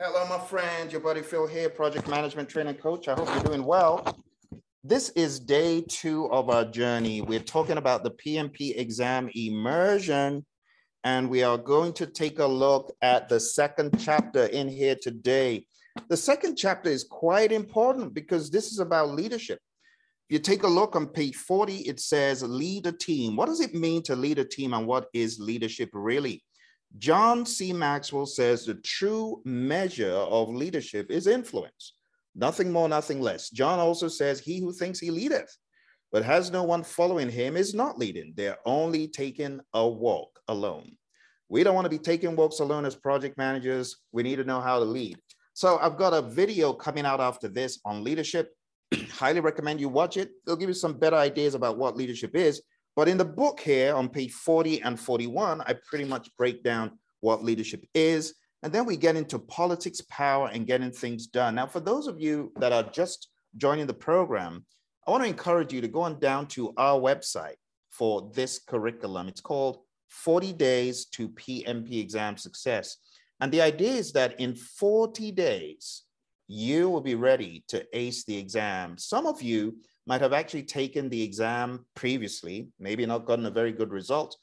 Hello, my friend. Your buddy Phil here, project management training coach. I hope you're doing well. This is day two of our journey. We're talking about the PMP exam immersion, and we are going to take a look at the second chapter in here today. The second chapter is quite important because this is about leadership. If you take a look on page 40, it says lead a team. What does it mean to lead a team and what is leadership really? John C. Maxwell says the true measure of leadership is influence, nothing more, nothing less. John also says, He who thinks he leadeth, but has no one following him is not leading. They're only taking a walk alone. We don't want to be taking walks alone as project managers. We need to know how to lead. So I've got a video coming out after this on leadership. Highly recommend you watch it. It'll give you some better ideas about what leadership is but in the book here on page 40 and 41, I pretty much break down what leadership is. And then we get into politics, power, and getting things done. Now, for those of you that are just joining the program, I want to encourage you to go on down to our website for this curriculum. It's called 40 Days to PMP Exam Success. And the idea is that in 40 days, you will be ready to ace the exam. Some of you might have actually taken the exam previously, maybe not gotten a very good result.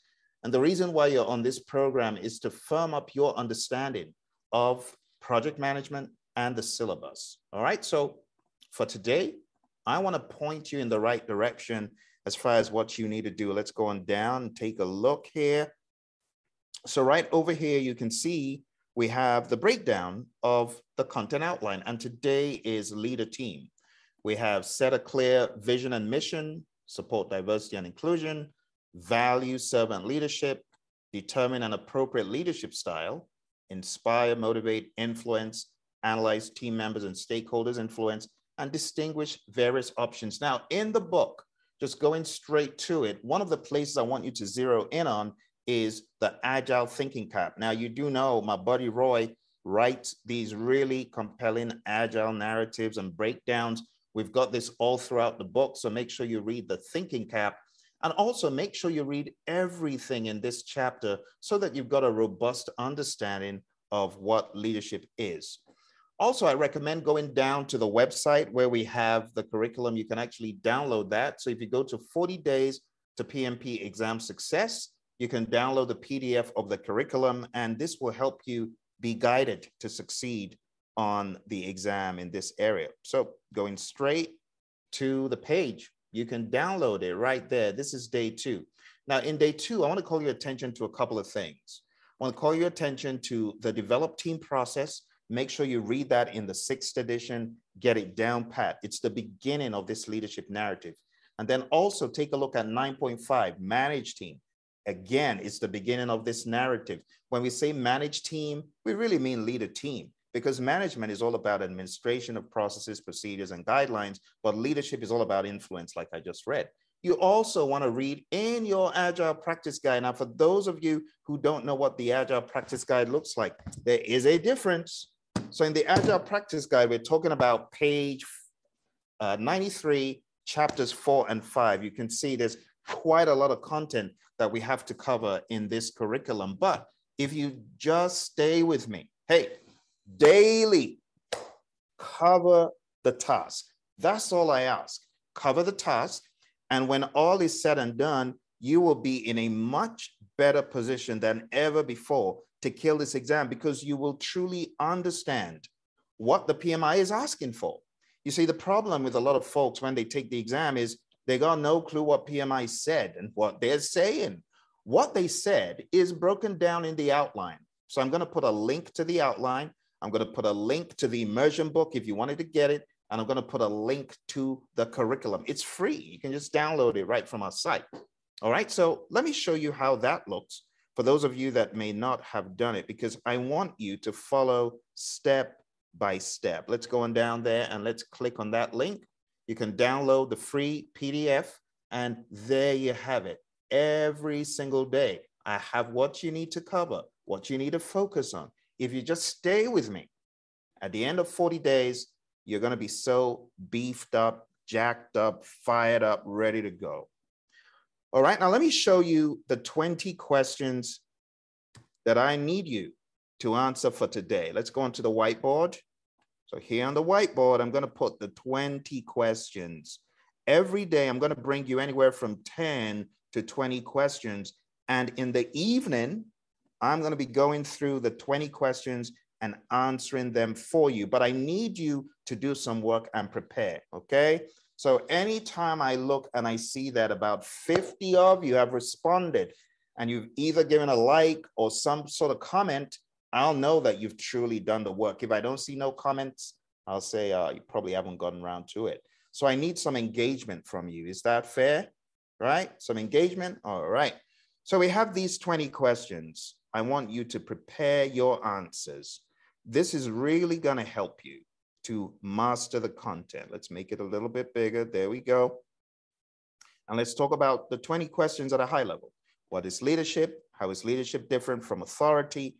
And the reason why you're on this program is to firm up your understanding of project management and the syllabus. All right. So for today, I want to point you in the right direction as far as what you need to do. Let's go on down and take a look here. So right over here, you can see we have the breakdown of the content outline. And today is lead a team. We have set a clear vision and mission, support diversity and inclusion, value servant leadership, determine an appropriate leadership style, inspire, motivate, influence, analyze team members and stakeholders' influence, and distinguish various options. Now, in the book, just going straight to it, one of the places I want you to zero in on is the agile thinking cap. Now, you do know my buddy Roy writes these really compelling agile narratives and breakdowns We've got this all throughout the book, so make sure you read the thinking cap. And also make sure you read everything in this chapter so that you've got a robust understanding of what leadership is. Also, I recommend going down to the website where we have the curriculum. You can actually download that. So if you go to 40 days to PMP exam success, you can download the PDF of the curriculum, and this will help you be guided to succeed on the exam in this area. So going straight to the page, you can download it right there. This is day two. Now in day two, I wanna call your attention to a couple of things. I wanna call your attention to the develop team process. Make sure you read that in the sixth edition, get it down pat. It's the beginning of this leadership narrative. And then also take a look at 9.5, manage team. Again, it's the beginning of this narrative. When we say manage team, we really mean lead a team because management is all about administration of processes, procedures, and guidelines, but leadership is all about influence, like I just read. You also want to read in your Agile Practice Guide. Now, for those of you who don't know what the Agile Practice Guide looks like, there is a difference. So, in the Agile Practice Guide, we're talking about page uh, 93, chapters four and five. You can see there's quite a lot of content that we have to cover in this curriculum. But if you just stay with me, hey, daily. Cover the task. That's all I ask. Cover the task. And when all is said and done, you will be in a much better position than ever before to kill this exam because you will truly understand what the PMI is asking for. You see, the problem with a lot of folks when they take the exam is they got no clue what PMI said and what they're saying. What they said is broken down in the outline. So I'm going to put a link to the outline. I'm going to put a link to the immersion book if you wanted to get it. And I'm going to put a link to the curriculum. It's free. You can just download it right from our site. All right. So let me show you how that looks for those of you that may not have done it, because I want you to follow step by step. Let's go on down there and let's click on that link. You can download the free PDF and there you have it. Every single day, I have what you need to cover, what you need to focus on if you just stay with me, at the end of 40 days, you're going to be so beefed up, jacked up, fired up, ready to go. All right, now let me show you the 20 questions that I need you to answer for today. Let's go onto the whiteboard. So here on the whiteboard, I'm going to put the 20 questions. Every day, I'm going to bring you anywhere from 10 to 20 questions. And in the evening, I'm going to be going through the 20 questions and answering them for you. But I need you to do some work and prepare, okay? So anytime I look and I see that about 50 of you have responded and you've either given a like or some sort of comment, I'll know that you've truly done the work. If I don't see no comments, I'll say uh, you probably haven't gotten around to it. So I need some engagement from you. Is that fair? Right? Some engagement? All right. So we have these 20 questions. I want you to prepare your answers. This is really going to help you to master the content. Let's make it a little bit bigger. There we go. And let's talk about the 20 questions at a high level. What is leadership? How is leadership different from authority?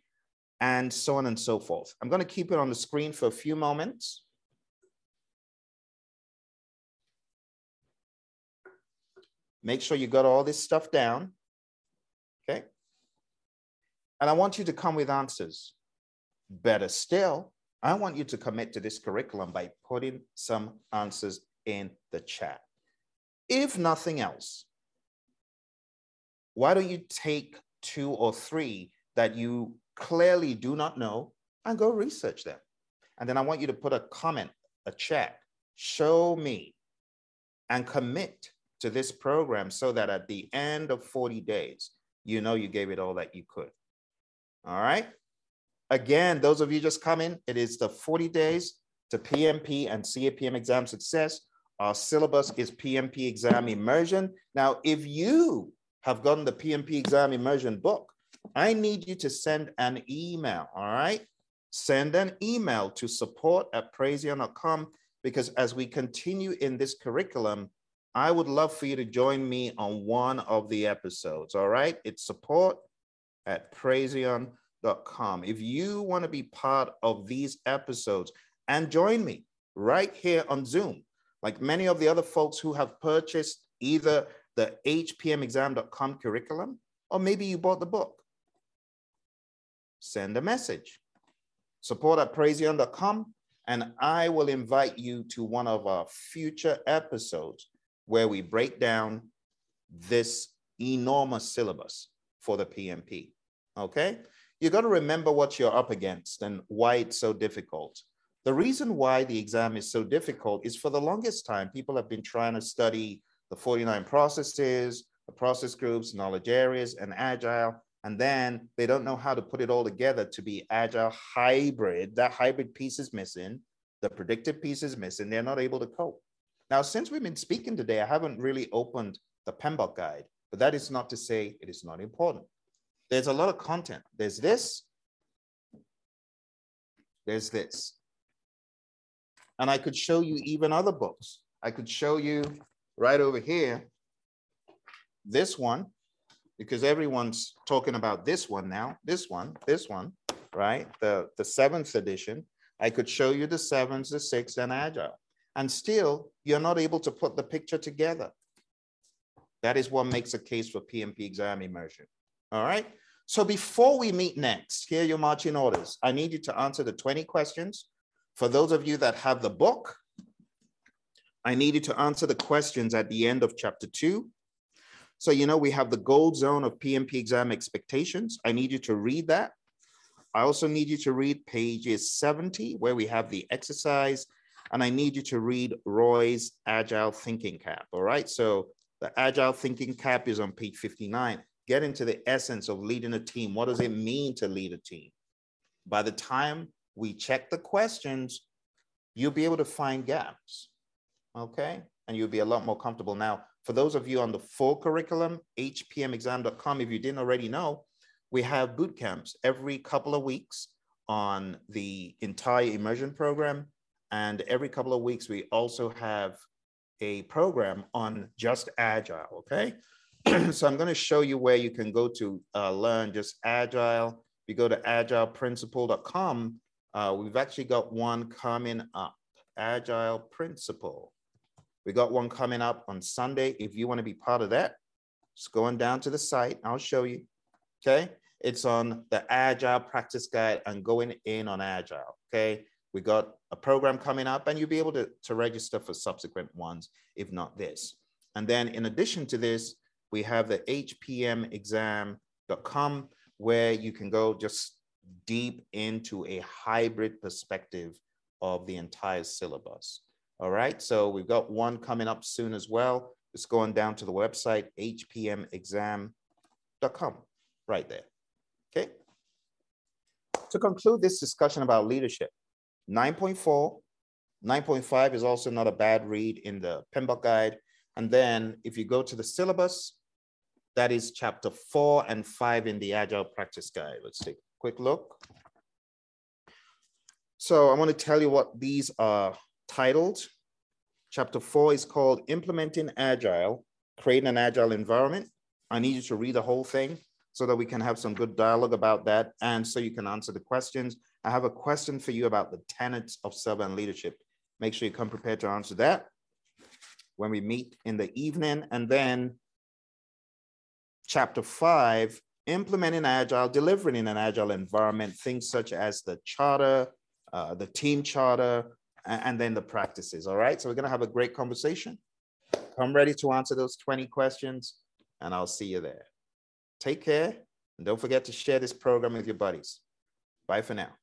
And so on and so forth. I'm going to keep it on the screen for a few moments. Make sure you got all this stuff down. And I want you to come with answers. Better still, I want you to commit to this curriculum by putting some answers in the chat. If nothing else, why don't you take two or three that you clearly do not know and go research them? And then I want you to put a comment, a chat, show me, and commit to this program so that at the end of 40 days, you know you gave it all that you could. All right. Again, those of you just coming, it is the 40 days to PMP and CAPM exam success. Our syllabus is PMP exam immersion. Now, if you have gotten the PMP exam immersion book, I need you to send an email, all right? Send an email to support at praizion.com because as we continue in this curriculum, I would love for you to join me on one of the episodes, all right? It's support at praizion.com com. If you want to be part of these episodes and join me right here on Zoom, like many of the other folks who have purchased either the hpmexam.com curriculum or maybe you bought the book, send a message. Support at praizion.com and I will invite you to one of our future episodes where we break down this enormous syllabus for the PMP. Okay? you got to remember what you're up against and why it's so difficult. The reason why the exam is so difficult is for the longest time, people have been trying to study the 49 processes, the process groups, knowledge areas, and agile. And then they don't know how to put it all together to be agile hybrid. That hybrid piece is missing. The predictive piece is missing. They're not able to cope. Now, since we've been speaking today, I haven't really opened the PMBOK guide, but that is not to say it is not important there's a lot of content. There's this, there's this. And I could show you even other books. I could show you right over here, this one, because everyone's talking about this one now, this one, this one, right? The, the seventh edition. I could show you the sevens, the sixth, and agile. And still, you're not able to put the picture together. That is what makes a case for PMP exam immersion. All right. So before we meet next, here are your marching orders. I need you to answer the 20 questions. For those of you that have the book, I need you to answer the questions at the end of chapter two. So, you know, we have the gold zone of PMP exam expectations. I need you to read that. I also need you to read pages 70, where we have the exercise, and I need you to read Roy's Agile Thinking Cap. All right. So the Agile Thinking Cap is on page 59 get into the essence of leading a team. What does it mean to lead a team? By the time we check the questions, you'll be able to find gaps. Okay. And you'll be a lot more comfortable. Now, for those of you on the full curriculum, hpmexam.com, if you didn't already know, we have boot camps every couple of weeks on the entire immersion program. And every couple of weeks, we also have a program on just agile. Okay. so I'm going to show you where you can go to uh, learn just Agile. If you go to agileprinciple.com, uh, we've actually got one coming up, Agile Principle. We got one coming up on Sunday. If you want to be part of that, just going down to the site, I'll show you. Okay. It's on the Agile practice guide and going in on Agile. Okay. We got a program coming up and you'll be able to, to register for subsequent ones, if not this. And then in addition to this, we have the hpmexam.com where you can go just deep into a hybrid perspective of the entire syllabus. All right, so we've got one coming up soon as well. It's going down to the website, hpmexam.com, right there. Okay. To conclude this discussion about leadership, 9.4, 9.5 is also not a bad read in the PMBOK guide. And then if you go to the syllabus, that is chapter four and five in the Agile Practice Guide. Let's take a quick look. So I want to tell you what these are titled. Chapter four is called Implementing Agile, Creating an Agile Environment. I need you to read the whole thing so that we can have some good dialogue about that and so you can answer the questions. I have a question for you about the tenets of servant leadership. Make sure you come prepared to answer that when we meet in the evening. And then chapter five, implementing agile, delivering in an agile environment, things such as the charter, uh, the team charter, and, then the practices. All right. So we're going to have a great conversation. Come ready to answer those 20 questions, and I'll see you there. Take care. And don't forget to share this program with your buddies. Bye for now.